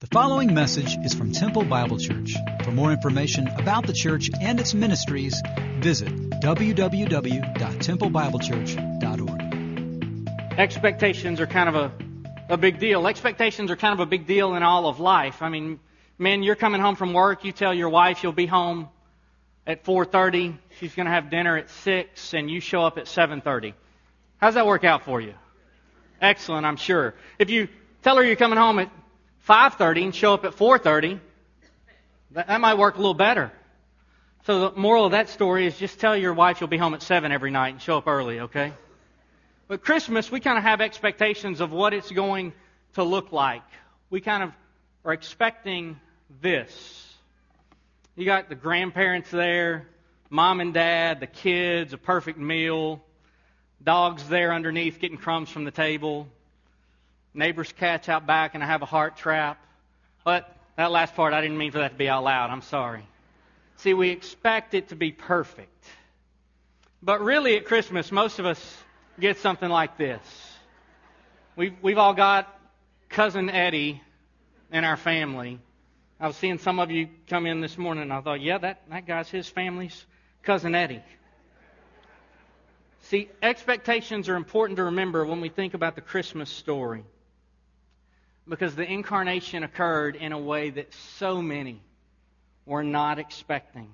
The following message is from Temple Bible Church. For more information about the church and its ministries, visit www.templebiblechurch.org. Expectations are kind of a, a big deal. Expectations are kind of a big deal in all of life. I mean, men, you're coming home from work, you tell your wife you'll be home at 4:30, she's going to have dinner at 6 and you show up at 7:30. How's that work out for you? Excellent, I'm sure. If you tell her you're coming home at 5.30 and show up at 4.30, that, that might work a little better. So the moral of that story is just tell your wife you'll be home at 7 every night and show up early, okay? But Christmas, we kind of have expectations of what it's going to look like. We kind of are expecting this. You got the grandparents there, mom and dad, the kids, a perfect meal, dogs there underneath getting crumbs from the table, neighbor's cat's out back and I have a heart trap. But that last part, I didn't mean for that to be out loud. I'm sorry. See, we expect it to be perfect. But really at Christmas, most of us get something like this. We've, we've all got cousin Eddie in our family. I was seeing some of you come in this morning and I thought, yeah, that, that guy's his family's cousin Eddie. See, expectations are important to remember when we think about the Christmas story because the incarnation occurred in a way that so many were not expecting.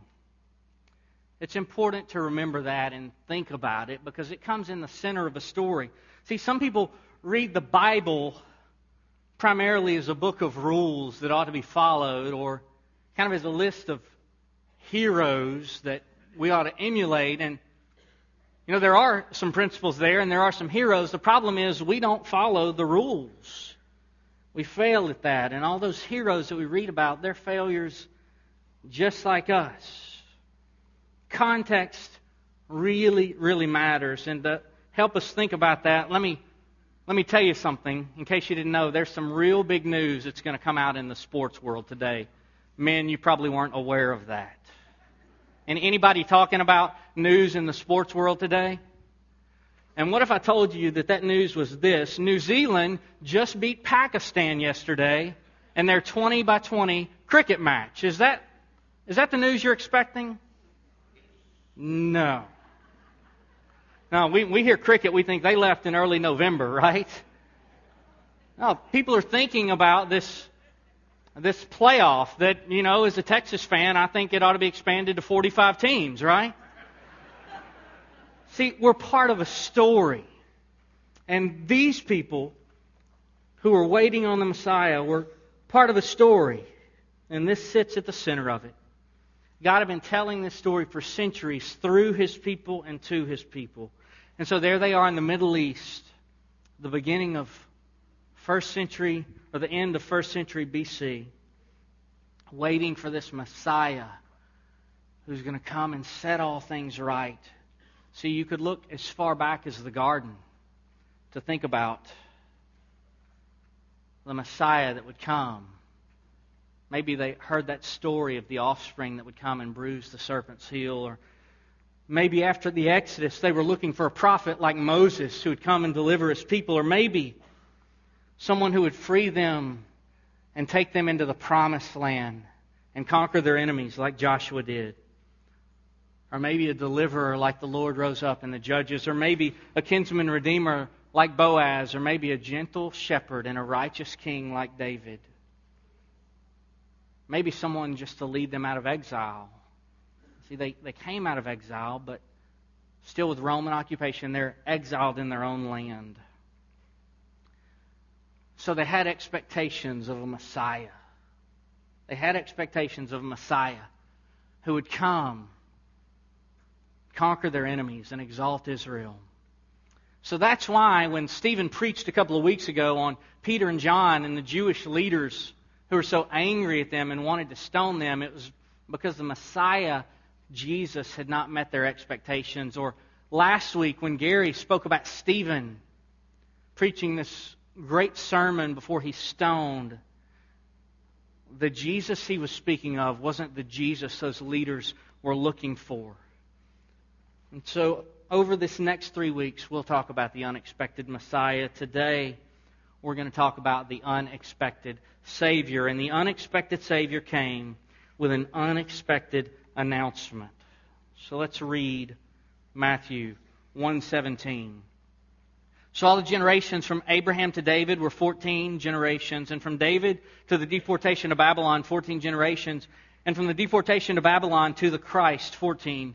It's important to remember that and think about it because it comes in the center of a story. See, some people read the Bible primarily as a book of rules that ought to be followed or kind of as a list of heroes that we ought to emulate. And, you know, there are some principles there and there are some heroes. The problem is we don't follow the rules. We fail at that. And all those heroes that we read about, they're failures just like us. Context really, really matters. And to help us think about that, let me, let me tell you something. In case you didn't know, there's some real big news that's going to come out in the sports world today. Men, you probably weren't aware of that. And anybody talking about news in the sports world today? And what if I told you that that news was this? New Zealand just beat Pakistan yesterday in their 20 by 20 cricket match. Is that, is that the news you're expecting? No. No, we, we hear cricket, we think they left in early November, right? No, people are thinking about this, this playoff that, you know, as a Texas fan, I think it ought to be expanded to 45 teams, right? See, we're part of a story. And these people who are waiting on the Messiah were part of a story. And this sits at the center of it. God had been telling this story for centuries through his people and to his people. And so there they are in the Middle East, the beginning of first century or the end of first century BC, waiting for this Messiah who's going to come and set all things right. See, you could look as far back as the garden to think about the Messiah that would come. Maybe they heard that story of the offspring that would come and bruise the serpent's heel. Or maybe after the Exodus, they were looking for a prophet like Moses who would come and deliver his people. Or maybe someone who would free them and take them into the promised land and conquer their enemies like Joshua did. Or maybe a deliverer like the Lord rose up in the judges. Or maybe a kinsman redeemer like Boaz. Or maybe a gentle shepherd and a righteous king like David. Maybe someone just to lead them out of exile. See, they, they came out of exile, but still with Roman occupation, they're exiled in their own land. So they had expectations of a Messiah. They had expectations of a Messiah who would come conquer their enemies and exalt Israel. So that's why when Stephen preached a couple of weeks ago on Peter and John and the Jewish leaders who were so angry at them and wanted to stone them, it was because the Messiah, Jesus, had not met their expectations. Or last week when Gary spoke about Stephen preaching this great sermon before he stoned, the Jesus he was speaking of wasn't the Jesus those leaders were looking for. And so, over this next three weeks, we'll talk about the unexpected Messiah. Today, we're going to talk about the unexpected Savior. And the unexpected Savior came with an unexpected announcement. So let's read Matthew 117. So all the generations from Abraham to David were 14 generations, and from David to the deportation of Babylon, 14 generations, and from the deportation of Babylon to the Christ, 14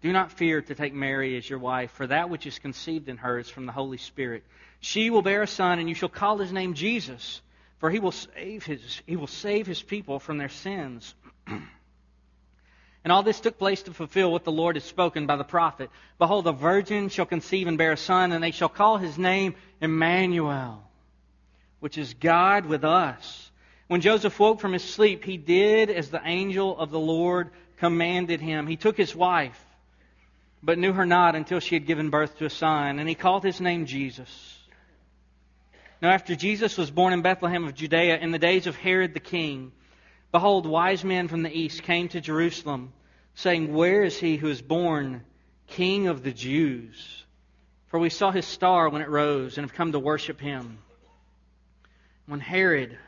do not fear to take Mary as your wife, for that which is conceived in her is from the Holy Spirit. She will bear a son, and you shall call his name Jesus, for he will save his, he will save his people from their sins. And all this took place to fulfill what the Lord had spoken by the prophet. Behold, a virgin shall conceive and bear a son, and they shall call his name Emmanuel, which is God with us. When Joseph woke from his sleep, he did as the angel of the Lord commanded him. He took his wife, but knew her not until she had given birth to a son, and he called his name Jesus. Now, after Jesus was born in Bethlehem of Judea in the days of Herod the king, behold, wise men from the east came to Jerusalem saying, Where is he who is born King of the Jews? For we saw his star when it rose and have come to worship him. When Herod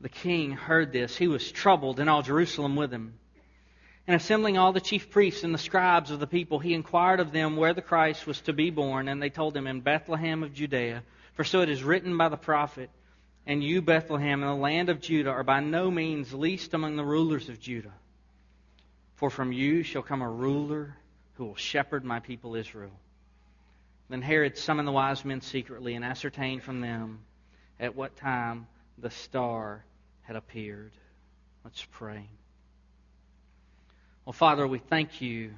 the king heard this, he was troubled, and all Jerusalem with him. And assembling all the chief priests and the scribes of the people, he inquired of them where the Christ was to be born, and they told him, In Bethlehem of Judea. For so it is written by the prophet, And you, Bethlehem, in the land of Judah, are by no means least among the rulers of Judah. For from you shall come a ruler who will shepherd my people Israel. Then Herod summoned the wise men secretly and ascertained from them at what time the star had appeared. Let's pray. Well, Father, we thank you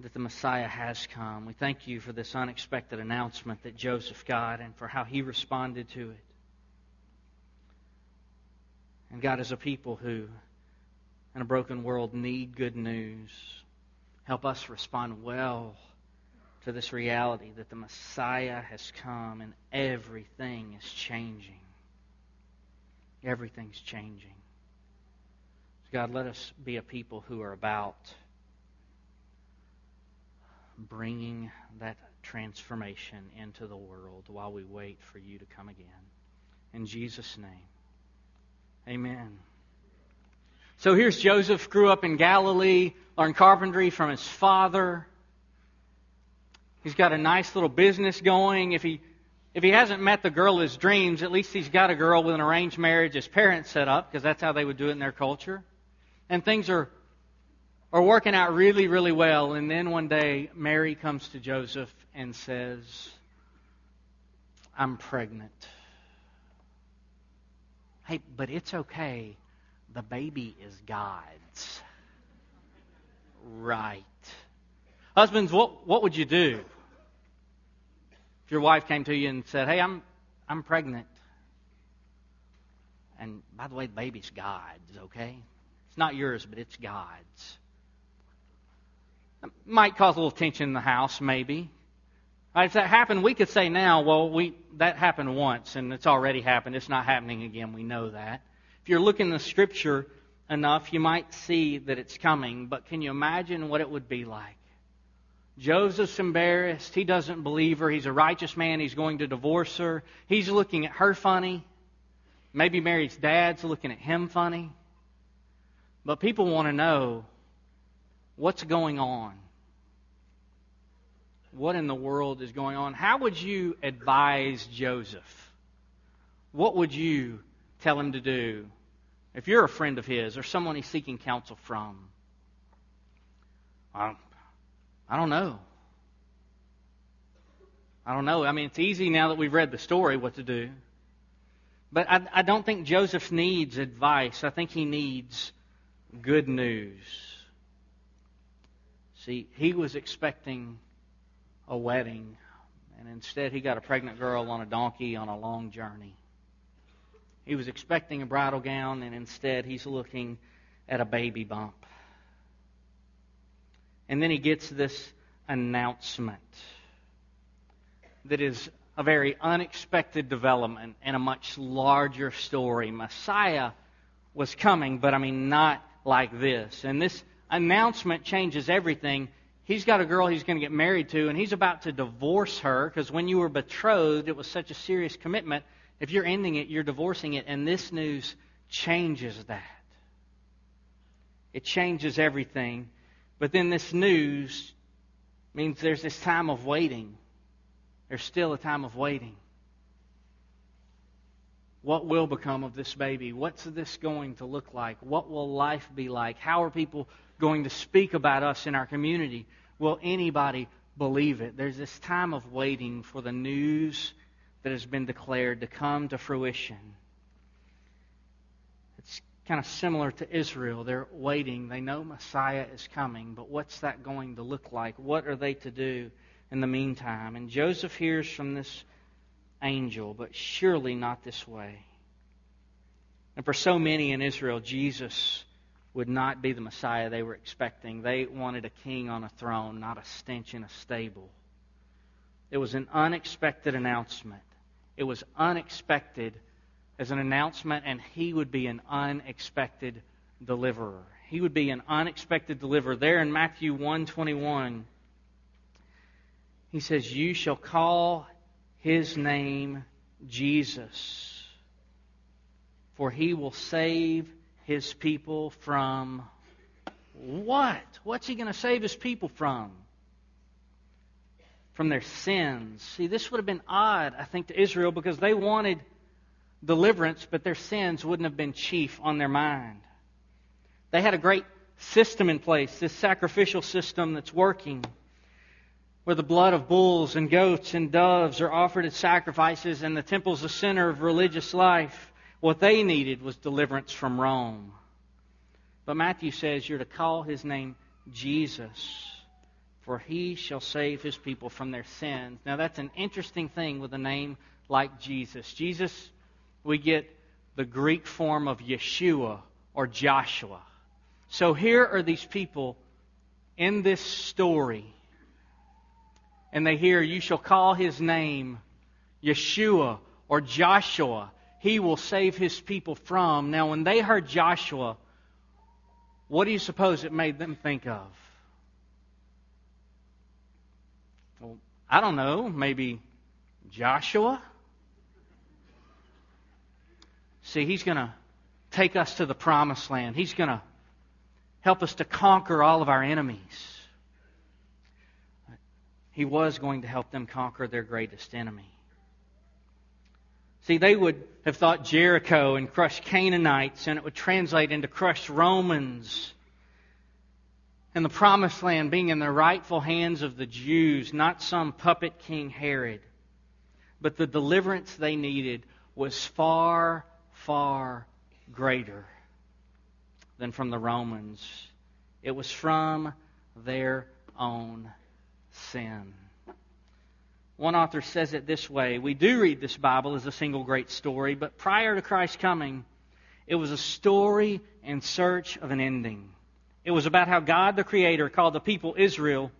that the Messiah has come. We thank you for this unexpected announcement that Joseph got and for how he responded to it. And God, as a people who in a broken world need good news. Help us respond well to this reality that the Messiah has come and everything is changing. Everything's changing. God, let us be a people who are about bringing that transformation into the world while we wait for you to come again. In Jesus' name, amen. So here's Joseph, grew up in Galilee, learned carpentry from his father. He's got a nice little business going. If he if he hasn't met the girl of his dreams, at least he's got a girl with an arranged marriage his parents set up, because that's how they would do it in their culture. And things are are working out really, really well. And then one day Mary comes to Joseph and says, I'm pregnant. Hey, but it's okay the baby is God's. Right. Husbands, what, what would you do if your wife came to you and said, Hey, I'm, I'm pregnant? And by the way, the baby's God's, okay? Not yours, but it's God's. It might cause a little tension in the house, maybe. Right, if that happened, we could say now, well, we that happened once and it's already happened. It's not happening again. We know that. If you're looking the scripture enough, you might see that it's coming, but can you imagine what it would be like? Joseph's embarrassed. He doesn't believe her. He's a righteous man. He's going to divorce her. He's looking at her funny. Maybe Mary's dad's looking at him funny. But people want to know what's going on. What in the world is going on? How would you advise Joseph? What would you tell him to do if you're a friend of his or someone he's seeking counsel from, I don't, I don't know. I don't know. I mean, it's easy now that we've read the story what to do. But I, I don't think Joseph needs advice. I think he needs good news. See, he was expecting a wedding, And instead, he got a pregnant girl on a donkey on a long journey. He was expecting a bridal gown, and instead, he's looking at a baby bump. And then he gets this announcement that is a very unexpected development in a much larger story. Messiah was coming, but I mean, not like this. And this announcement changes everything. He's got a girl he's going to get married to, and he's about to divorce her because when you were betrothed, it was such a serious commitment. If you're ending it, you're divorcing it, and this news changes that. It changes everything. But then this news means there's this time of waiting. There's still a time of waiting. What will become of this baby? What's this going to look like? What will life be like? How are people going to speak about us in our community? Will anybody believe it? There's this time of waiting for the news that has been declared to come to fruition. It's kind of similar to Israel. They're waiting. They know Messiah is coming, but what's that going to look like? What are they to do in the meantime? And Joseph hears from this angel, but surely not this way. And for so many in Israel, Jesus would not be the Messiah they were expecting. They wanted a king on a throne, not a stench in a stable. It was an unexpected announcement. It was unexpected as an announcement, and he would be an unexpected deliverer. He would be an unexpected deliverer. There in Matthew 121, he says, You shall call his name Jesus, for he will save his people from what? What's he going to save his people from? From their sins. See, this would have been odd, I think, to Israel because they wanted deliverance, but their sins wouldn't have been chief on their mind. They had a great system in place, this sacrificial system that's working, where the blood of bulls and goats and doves are offered as sacrifices, and the temple's the center of religious life. What they needed was deliverance from Rome. But Matthew says you're to call his name Jesus, for he shall save his people from their sins. Now, that's an interesting thing with a name like Jesus. Jesus we get the Greek form of Yeshua or Joshua. So here are these people in this story, and they hear, You shall call his name Yeshua or Joshua. He will save his people from. Now, when they heard Joshua, what do you suppose it made them think of? Well, I don't know. Maybe Joshua? See, He's going to take us to the promised land. He's going to help us to conquer all of our enemies. He was going to help them conquer their greatest enemy. See, they would have thought Jericho and crushed Canaanites, and it would translate into crushed Romans. And the promised land being in the rightful hands of the Jews, not some puppet King Herod. But the deliverance they needed was far far greater than from the Romans. It was from their own sin. One author says it this way We do read this Bible as a single great story, but prior to Christ's coming, it was a story in search of an ending. It was about how God the Creator called the people Israel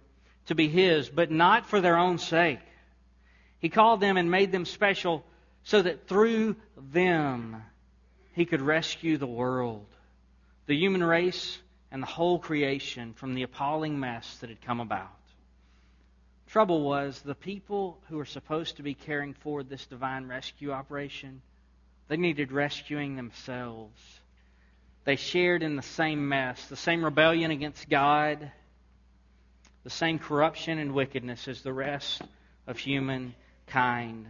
to be His, but not for their own sake. He called them and made them special so that through them he could rescue the world, the human race, and the whole creation from the appalling mess that had come about. Trouble was, the people who were supposed to be carrying forward this divine rescue operation, they needed rescuing themselves. They shared in the same mess, the same rebellion against God, the same corruption and wickedness as the rest of humankind.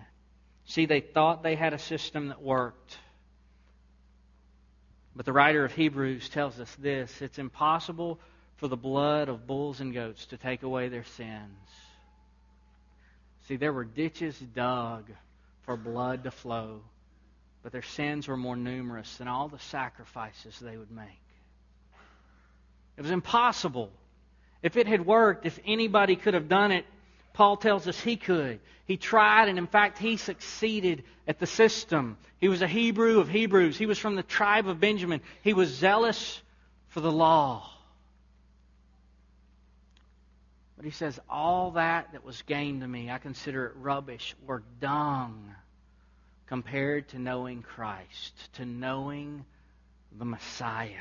See, they thought they had a system that worked. But the writer of Hebrews tells us this it's impossible for the blood of bulls and goats to take away their sins. See, there were ditches dug for blood to flow, but their sins were more numerous than all the sacrifices they would make. It was impossible. If it had worked, if anybody could have done it, Paul tells us he could. He tried, and in fact, he succeeded at the system. He was a Hebrew of Hebrews. He was from the tribe of Benjamin. He was zealous for the law. But he says, All that that was gained to me, I consider it rubbish or dung compared to knowing Christ, to knowing the Messiah.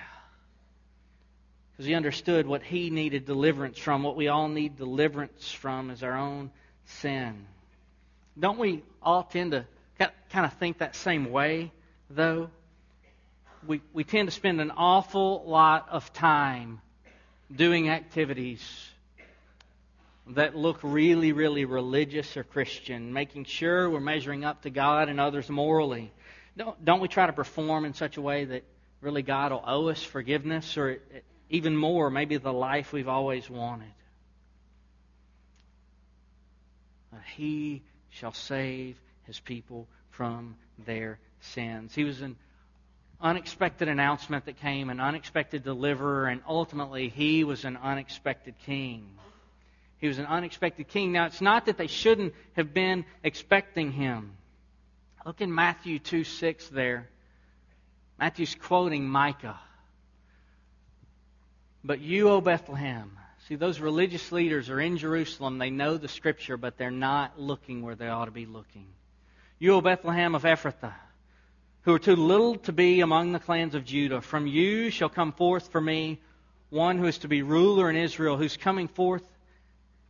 Because he understood what he needed deliverance from, what we all need deliverance from is our own sin. Don't we all tend to kind of think that same way, though? We, we tend to spend an awful lot of time doing activities that look really, really religious or Christian, making sure we're measuring up to God and others morally. Don't, don't we try to perform in such a way that really God will owe us forgiveness or even more, maybe the life we've always wanted? He shall save his people from their sins. He was an unexpected announcement that came, an unexpected deliverer, and ultimately he was an unexpected king. He was an unexpected king. Now, it's not that they shouldn't have been expecting him. Look in Matthew 2 6 there. Matthew's quoting Micah. But you, O Bethlehem, see, those religious leaders are in Jerusalem. They know the scripture, but they're not looking where they ought to be looking. You, O Bethlehem of Ephrathah, who are too little to be among the clans of Judah, from you shall come forth for me one who is to be ruler in Israel, whose coming forth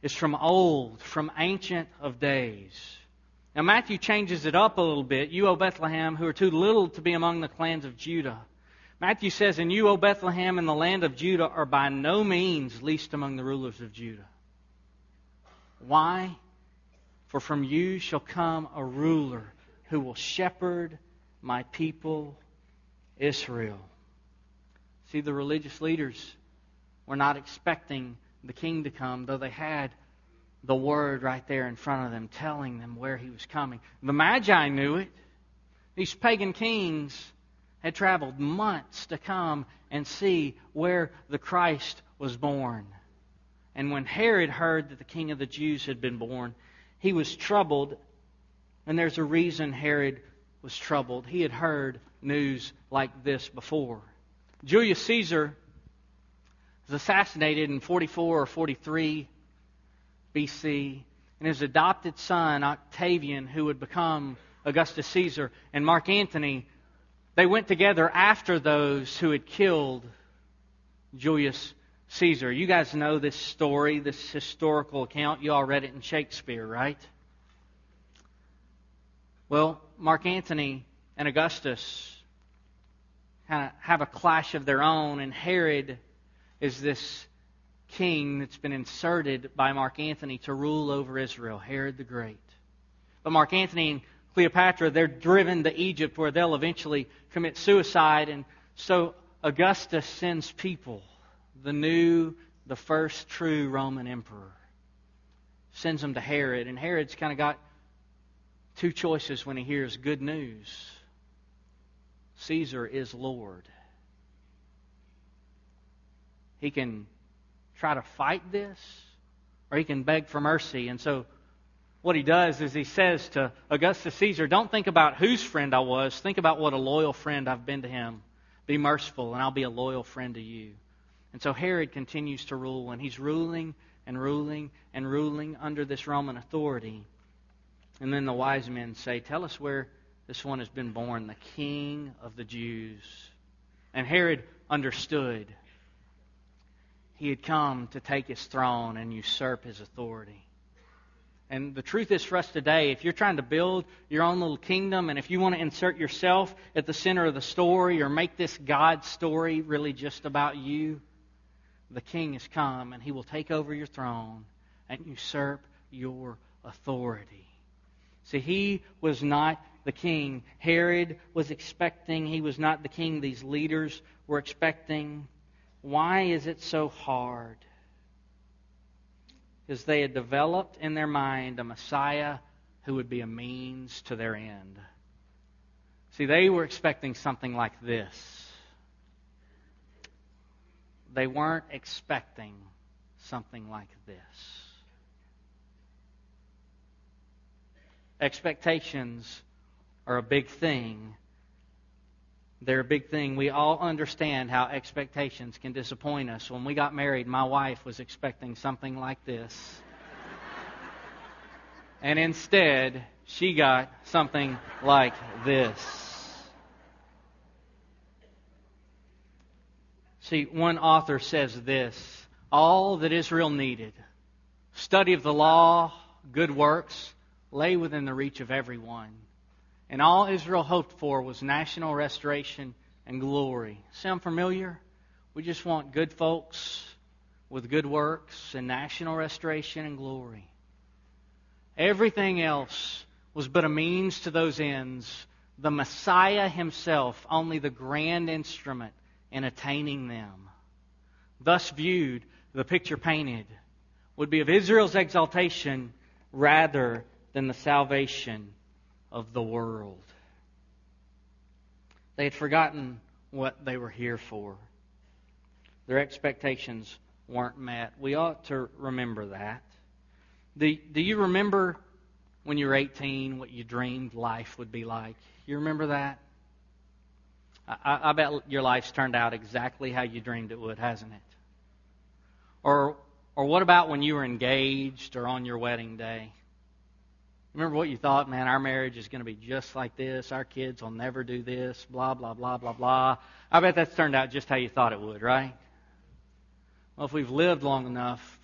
is from old, from ancient of days. Now, Matthew changes it up a little bit. You, O Bethlehem, who are too little to be among the clans of Judah. Matthew says, And you, O Bethlehem, in the land of Judah, are by no means least among the rulers of Judah. Why? For from you shall come a ruler who will shepherd my people Israel. See, the religious leaders were not expecting the king to come, though they had the word right there in front of them telling them where he was coming. The Magi knew it. These pagan kings had traveled months to come and see where the Christ was born. And when Herod heard that the king of the Jews had been born, he was troubled. And there's a reason Herod was troubled. He had heard news like this before. Julius Caesar was assassinated in 44 or 43 BC, and his adopted son, Octavian, who would become Augustus Caesar, and Mark Antony, they went together after those who had killed Julius Caesar. You guys know this story, this historical account. You all read it in Shakespeare, right? Well, Mark Antony and Augustus kind of have a clash of their own, and Herod is this king that's been inserted by Mark Antony to rule over Israel, Herod the Great. But Mark Antony and Cleopatra, they're driven to Egypt where they'll eventually commit suicide. And so Augustus sends people, the new, the first true Roman emperor, sends them to Herod. And Herod's kind of got two choices when he hears good news Caesar is Lord. He can try to fight this, or he can beg for mercy. And so, what he does is he says to Augustus Caesar, Don't think about whose friend I was, think about what a loyal friend I've been to him. Be merciful, and I'll be a loyal friend to you. And so Herod continues to rule, and he's ruling and ruling and ruling under this Roman authority. And then the wise men say, Tell us where this one has been born, the king of the Jews. And Herod understood he had come to take his throne and usurp his authority. And the truth is for us today, if you're trying to build your own little kingdom and if you want to insert yourself at the center of the story or make this God story really just about you, the king has come and he will take over your throne and usurp your authority. See, he was not the king Herod was expecting. He was not the king these leaders were expecting. Why is it so hard? Because they had developed in their mind a Messiah who would be a means to their end. See, they were expecting something like this. They weren't expecting something like this. Expectations are a big thing. They're a big thing. We all understand how expectations can disappoint us. When we got married, my wife was expecting something like this. and instead, she got something like this. See, one author says this all that Israel needed study of the law, good works, lay within the reach of everyone. And all Israel hoped for was national restoration and glory. Sound familiar? We just want good folks with good works and national restoration and glory. Everything else was but a means to those ends. The Messiah himself, only the grand instrument in attaining them. Thus viewed, the picture painted would be of Israel's exaltation rather than the salvation of the world. They had forgotten what they were here for. Their expectations weren't met. We ought to remember that. Do, do you remember when you were 18 what you dreamed life would be like? You remember that? I, I bet your life's turned out exactly how you dreamed it would, hasn't it? Or, or what about when you were engaged or on your wedding day? Remember what you thought, man, our marriage is going to be just like this. Our kids will never do this, blah, blah, blah, blah, blah. I bet that's turned out just how you thought it would, right? Well, if we've lived long enough,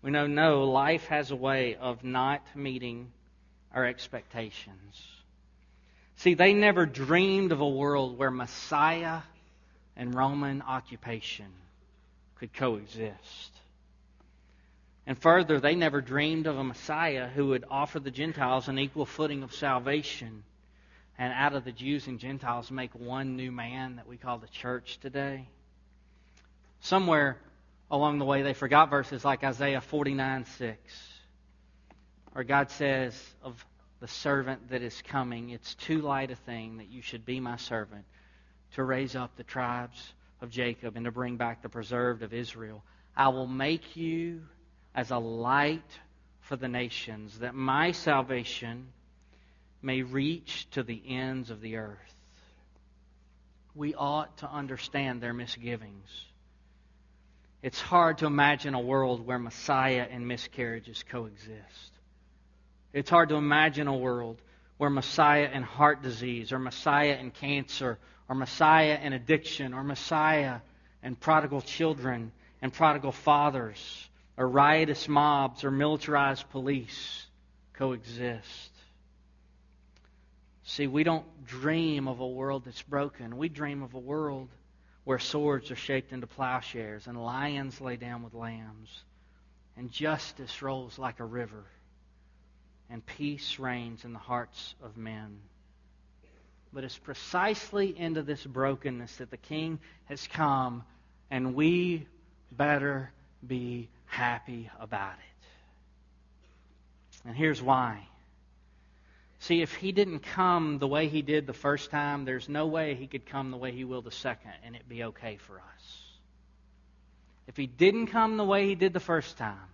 we know no, life has a way of not meeting our expectations. See, they never dreamed of a world where Messiah and Roman occupation could coexist. And further, they never dreamed of a Messiah who would offer the Gentiles an equal footing of salvation and out of the Jews and Gentiles make one new man that we call the church today. Somewhere along the way, they forgot verses like Isaiah 49 6, where God says of the servant that is coming, it's too light a thing that you should be my servant to raise up the tribes of Jacob and to bring back the preserved of Israel. I will make you as a light for the nations, that my salvation may reach to the ends of the earth. We ought to understand their misgivings. It's hard to imagine a world where Messiah and miscarriages coexist. It's hard to imagine a world where Messiah and heart disease, or Messiah and cancer, or Messiah and addiction, or Messiah and prodigal children and prodigal fathers, or riotous mobs or militarized police coexist. See, we don't dream of a world that's broken. We dream of a world where swords are shaped into plowshares and lions lay down with lambs and justice rolls like a river and peace reigns in the hearts of men. But it's precisely into this brokenness that the King has come, and we better be happy about it. And here's why. See, if he didn't come the way he did the first time, there's no way he could come the way he will the second and it be okay for us. If he didn't come the way he did the first time,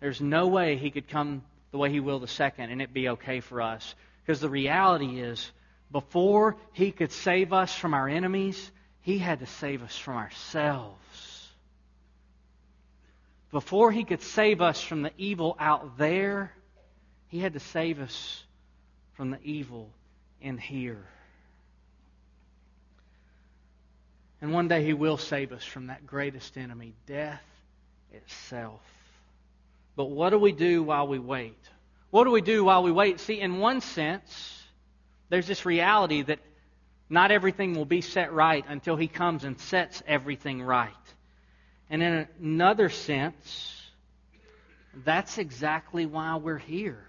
there's no way he could come the way he will the second and it be okay for us. Because the reality is, before he could save us from our enemies, he had to save us from ourselves. Before he could save us from the evil out there, he had to save us from the evil in here. And one day he will save us from that greatest enemy, death itself. But what do we do while we wait? What do we do while we wait? See, in one sense, there's this reality that not everything will be set right until he comes and sets everything right. And in another sense, that's exactly why we're here.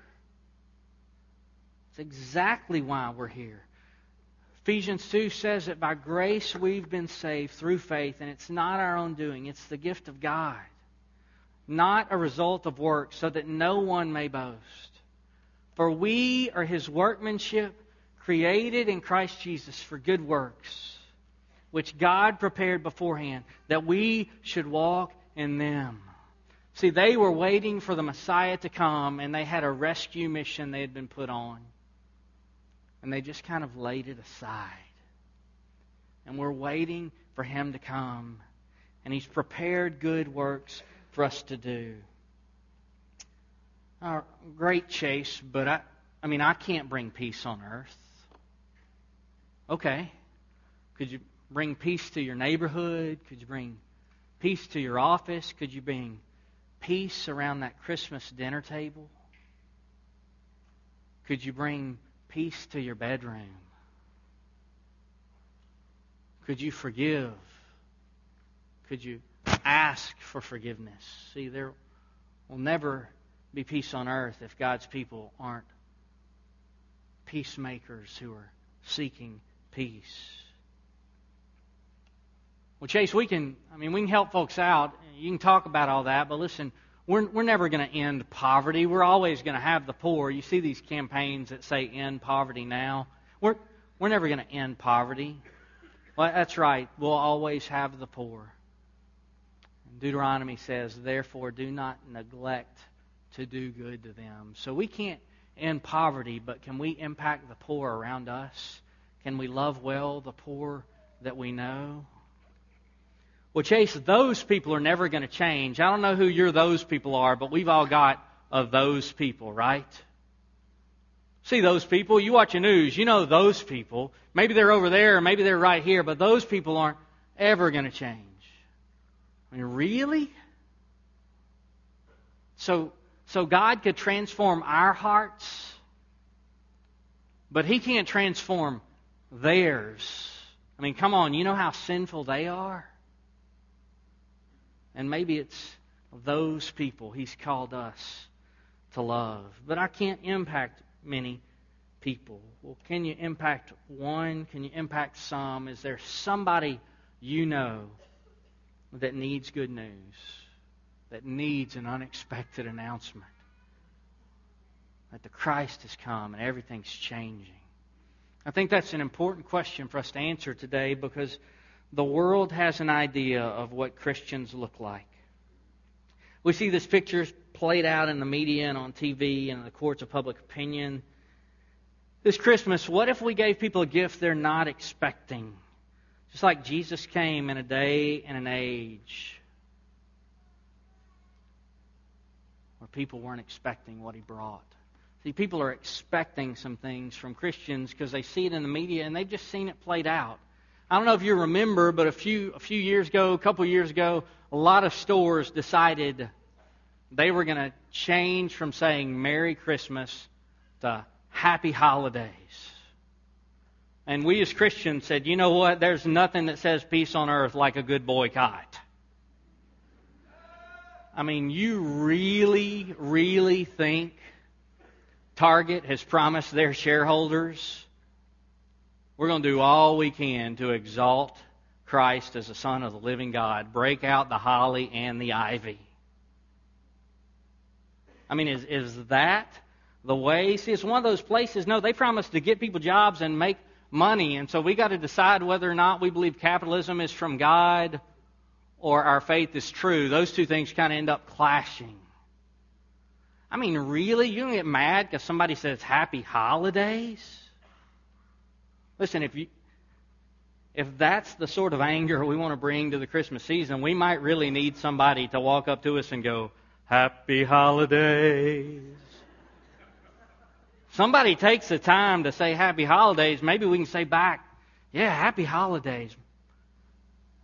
It's exactly why we're here. Ephesians 2 says that by grace we've been saved through faith, and it's not our own doing, it's the gift of God, not a result of works, so that no one may boast. For we are his workmanship, created in Christ Jesus for good works which God prepared beforehand, that we should walk in them. See, they were waiting for the Messiah to come, and they had a rescue mission they had been put on. And they just kind of laid it aside. And we're waiting for him to come. And he's prepared good works for us to do. Uh, great chase, but I, I mean, I can't bring peace on earth. Okay. Could you bring peace to your neighborhood? Could you bring peace to your office? Could you bring peace around that Christmas dinner table? Could you bring peace to your bedroom? Could you forgive? Could you ask for forgiveness? See, there will never be peace on earth if God's people aren't peacemakers who are seeking peace. Well, Chase, we can, I mean, we can help folks out. You can talk about all that, but listen, we're, we're never going to end poverty. We're always going to have the poor. You see these campaigns that say end poverty now. We're, we're never going to end poverty. Well, that's right. We'll always have the poor. Deuteronomy says, therefore, do not neglect to do good to them. So we can't end poverty, but can we impact the poor around us? Can we love well the poor that we know? Well, Chase, those people are never going to change. I don't know who your those people are, but we've all got of those people, right? See those people. You watch the news, you know those people. Maybe they're over there, maybe they're right here, but those people aren't ever going to change. I mean, really? So, so God could transform our hearts, but He can't transform theirs. I mean, come on, you know how sinful they are? And maybe it's those people He's called us to love. But I can't impact many people. Well, can you impact one? Can you impact some? Is there somebody you know that needs good news, that needs an unexpected announcement? That the Christ has come and everything's changing. I think that's an important question for us to answer today because the world has an idea of what Christians look like. We see this picture played out in the media and on TV and in the courts of public opinion. This Christmas, what if we gave people a gift they're not expecting? Just like Jesus came in a day and an age where people weren't expecting what he brought. See, people are expecting some things from Christians because they see it in the media and they've just seen it played out. I don't know if you remember, but a few a few years ago, a couple years ago, a lot of stores decided they were going to change from saying Merry Christmas to Happy Holidays. And we as Christians said, you know what? There's nothing that says peace on earth like a good boycott. I mean, you really, really think Target has promised their shareholders we're going to do all we can to exalt Christ as the Son of the living God, break out the holly and the ivy. I mean, is, is that the way? See, it's one of those places. No, they promise to get people jobs and make money. And so we got to decide whether or not we believe capitalism is from God or our faith is true. Those two things kind of end up clashing. I mean, really? You don't get mad because somebody says happy holidays? Listen, if you if that's the sort of anger we want to bring to the Christmas season, we might really need somebody to walk up to us and go, Happy holidays. Somebody takes the time to say happy holidays, maybe we can say back, Yeah, happy holidays.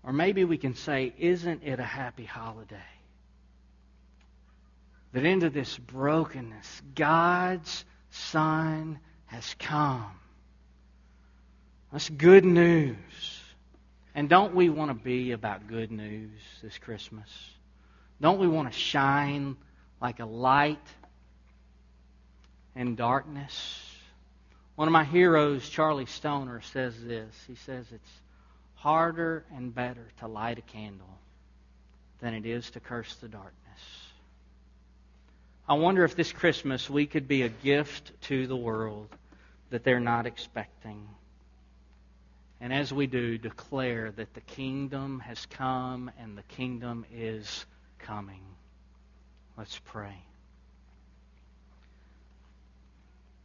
Or maybe we can say, Isn't it a happy holiday? That into this brokenness, God's Son has come that's good news. And don't we want to be about good news this Christmas? Don't we want to shine like a light in darkness? One of my heroes, Charlie Stoner, says this. He says it's harder and better to light a candle than it is to curse the darkness. I wonder if this Christmas we could be a gift to the world that they're not expecting. And as we do, declare that the kingdom has come and the kingdom is coming. Let's pray.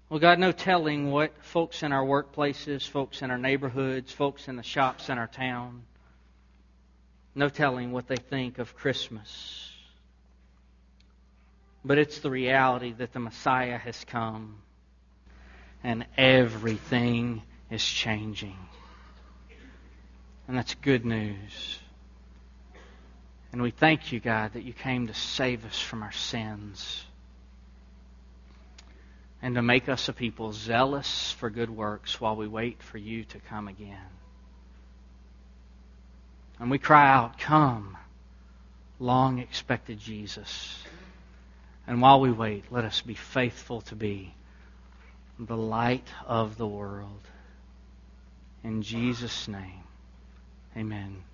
Well, God, no telling what folks in our workplaces, folks in our neighborhoods, folks in the shops in our town, no telling what they think of Christmas. But it's the reality that the Messiah has come and everything is changing. And that's good news. And we thank you, God, that you came to save us from our sins and to make us a people zealous for good works while we wait for you to come again. And we cry out, Come, long expected Jesus. And while we wait, let us be faithful to be the light of the world. In Jesus' name, amen.